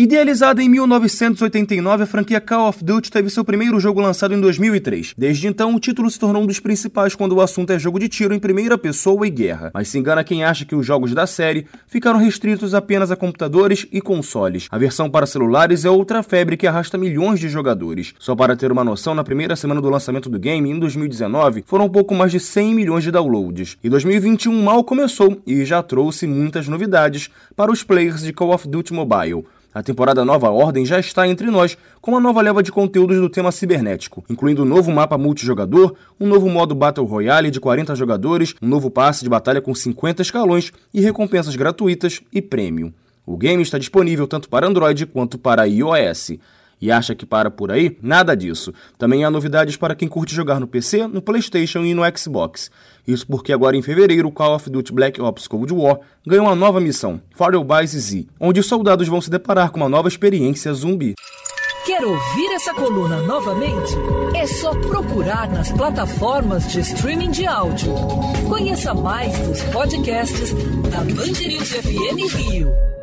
Idealizada em 1989, a franquia Call of Duty teve seu primeiro jogo lançado em 2003. Desde então, o título se tornou um dos principais quando o assunto é jogo de tiro em primeira pessoa e guerra. Mas se engana quem acha que os jogos da série ficaram restritos apenas a computadores e consoles. A versão para celulares é outra febre que arrasta milhões de jogadores. Só para ter uma noção, na primeira semana do lançamento do game, em 2019, foram um pouco mais de 100 milhões de downloads. E 2021 mal começou e já trouxe muitas novidades para os players de Call of Duty Mobile. A temporada Nova Ordem já está entre nós, com uma nova leva de conteúdos do tema cibernético, incluindo um novo mapa multijogador, um novo modo Battle Royale de 40 jogadores, um novo passe de batalha com 50 escalões e recompensas gratuitas e premium. O game está disponível tanto para Android quanto para iOS e acha que para por aí? Nada disso. Também há novidades para quem curte jogar no PC, no PlayStation e no Xbox. Isso porque agora em fevereiro o Call of Duty Black Ops Cold War ganhou uma nova missão, Farewell by Z, onde os soldados vão se deparar com uma nova experiência zumbi. Quer ouvir essa coluna novamente? É só procurar nas plataformas de streaming de áudio. Conheça mais dos podcasts da Band News FM Rio.